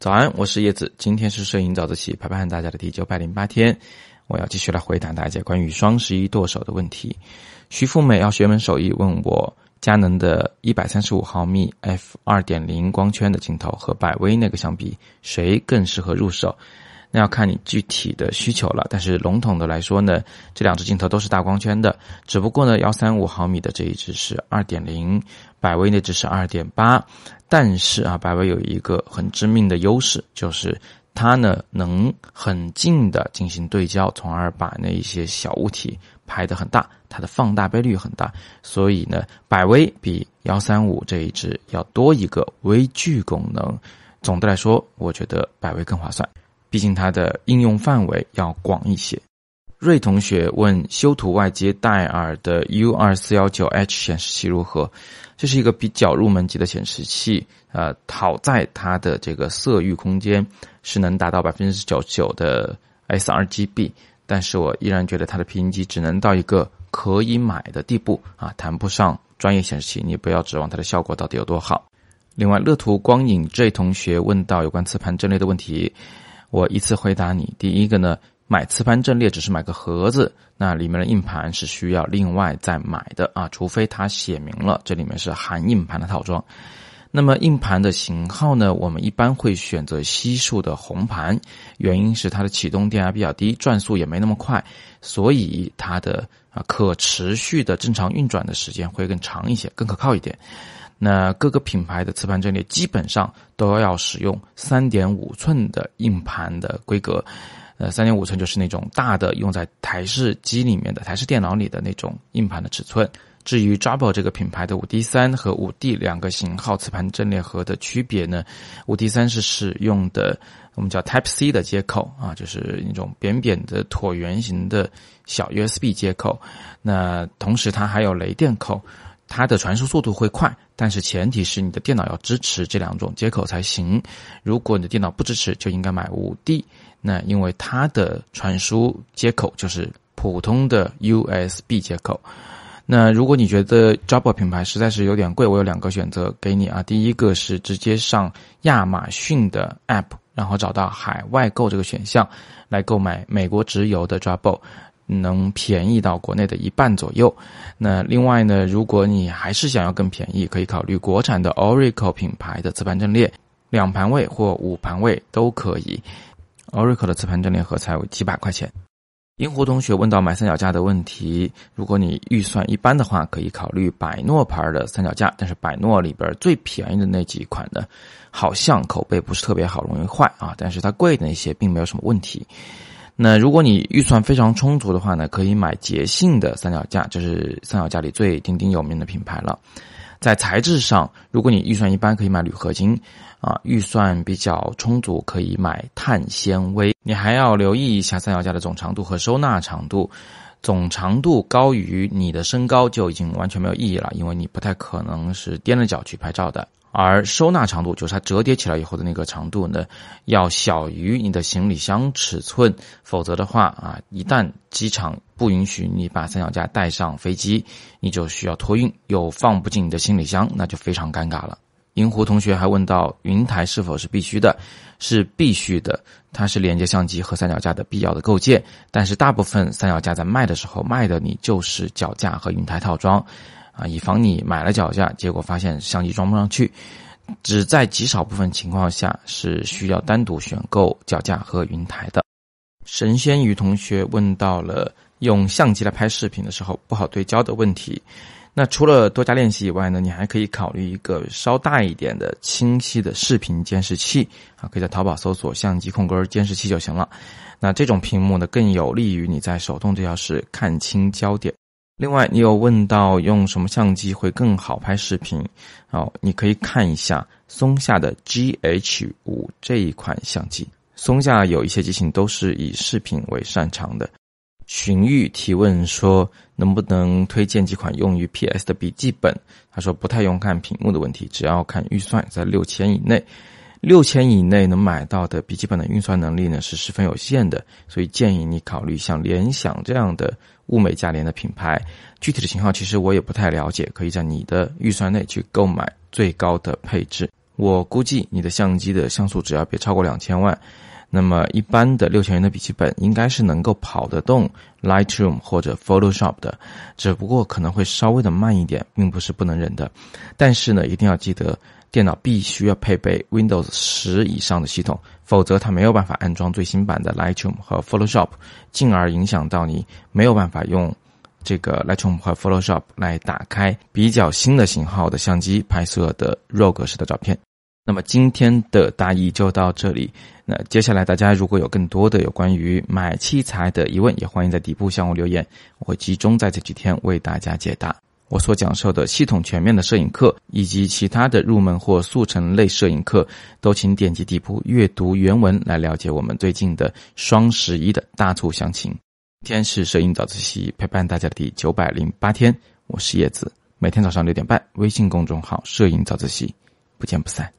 早安，我是叶子。今天是摄影早自习陪伴大家的第九百零八天，我要继续来回答大家关于双十一剁手的问题。徐富美要学门手艺，问我佳能的一百三十五毫米 f 二点零光圈的镜头和百威那个相比，谁更适合入手？那要看你具体的需求了。但是笼统的来说呢，这两只镜头都是大光圈的，只不过呢，幺三五毫米的这一只是二点零，百威那只是二点八。但是啊，百威有一个很致命的优势，就是它呢能很近的进行对焦，从而把那一些小物体拍得很大，它的放大倍率很大。所以呢，百威比幺三五这一支要多一个微距功能。总的来说，我觉得百威更划算，毕竟它的应用范围要广一些。瑞同学问：修图外接戴尔的 U 二四幺九 H 显示器如何？这是一个比较入门级的显示器，呃，好在它的这个色域空间是能达到百分之九十九的 sRGB，但是我依然觉得它的屏级只能到一个可以买的地步啊，谈不上专业显示器。你不要指望它的效果到底有多好。另外，乐图光影 J 同学问到有关磁盘阵列的问题，我依次回答你。第一个呢。买磁盘阵列只是买个盒子，那里面的硬盘是需要另外再买的啊，除非它写明了这里面是含硬盘的套装。那么硬盘的型号呢，我们一般会选择西数的红盘，原因是它的启动电压比较低，转速也没那么快，所以它的啊可持续的正常运转的时间会更长一些，更可靠一点。那各个品牌的磁盘阵列基本上都要使用三点五寸的硬盘的规格。呃，三点五寸就是那种大的，用在台式机里面的台式电脑里的那种硬盘的尺寸。至于 j a b o 这个品牌的五 D 三和五 D 两个型号磁盘阵列盒的区别呢，五 D 三是使用的我们叫 Type C 的接口啊，就是那种扁扁的椭圆形的小 USB 接口。那同时它还有雷电口，它的传输速度会快，但是前提是你的电脑要支持这两种接口才行。如果你的电脑不支持，就应该买五 D。那因为它的传输接口就是普通的 USB 接口。那如果你觉得 Jabra 品牌实在是有点贵，我有两个选择给你啊。第一个是直接上亚马逊的 App，然后找到海外购这个选项来购买美国直邮的 Jabra，能便宜到国内的一半左右。那另外呢，如果你还是想要更便宜，可以考虑国产的 Oracle 品牌的磁盘阵列，两盘位或五盘位都可以。Oracle 的磁盘阵列盒才有几百块钱。银湖同学问到买三脚架的问题，如果你预算一般的话，可以考虑百诺牌的三脚架。但是百诺里边最便宜的那几款呢，好像口碑不是特别好，容易坏啊。但是它贵的那些并没有什么问题。那如果你预算非常充足的话呢，可以买捷信的三脚架，这是三脚架里最鼎鼎有名的品牌了。在材质上，如果你预算一般，可以买铝合金。啊，预算比较充足，可以买碳纤维。你还要留意一下三脚架的总长度和收纳长度。总长度高于你的身高就已经完全没有意义了，因为你不太可能是踮着脚去拍照的。而收纳长度，就是它折叠起来以后的那个长度呢，要小于你的行李箱尺寸，否则的话啊，一旦机场不允许你把三脚架带上飞机，你就需要托运，又放不进你的行李箱，那就非常尴尬了。银狐同学还问到云台是否是必须的？是必须的，它是连接相机和三脚架的必要的构件。但是大部分三脚架在卖的时候卖的你就是脚架和云台套装，啊，以防你买了脚架，结果发现相机装不上去。只在极少部分情况下是需要单独选购脚架和云台的。神仙鱼同学问到了用相机来拍视频的时候不好对焦的问题。那除了多加练习以外呢，你还可以考虑一个稍大一点的清晰的视频监视器啊，可以在淘宝搜索“相机控根监视器”就行了。那这种屏幕呢，更有利于你在手动对焦时看清焦点。另外，你有问到用什么相机会更好拍视频？哦，你可以看一下松下的 GH 五这一款相机。松下有一些机型都是以视频为擅长的。荀彧提问说：“能不能推荐几款用于 PS 的笔记本？”他说：“不太用看屏幕的问题，只要看预算在六千以内。六千以内能买到的笔记本的运算能力呢是十分有限的，所以建议你考虑像联想这样的物美价廉的品牌。具体的型号其实我也不太了解，可以在你的预算内去购买最高的配置。”我估计你的相机的像素只要别超过两千万，那么一般的六千元的笔记本应该是能够跑得动 Lightroom 或者 Photoshop 的，只不过可能会稍微的慢一点，并不是不能忍的。但是呢，一定要记得。电脑必须要配备 Windows 十以上的系统，否则它没有办法安装最新版的 Lightroom 和 Photoshop，进而影响到你没有办法用这个 Lightroom 和 Photoshop 来打开比较新的型号的相机拍摄的 RAW 格式的照片。那么今天的答疑就到这里。那接下来大家如果有更多的有关于买器材的疑问，也欢迎在底部向我留言，我会集中在这几天为大家解答。我所讲授的系统全面的摄影课，以及其他的入门或速成类摄影课，都请点击底部阅读原文来了解我们最近的双十一的大促详情。天是摄影早自习陪伴大家的第九百零八天，我是叶子，每天早上六点半，微信公众号“摄影早自习”，不见不散。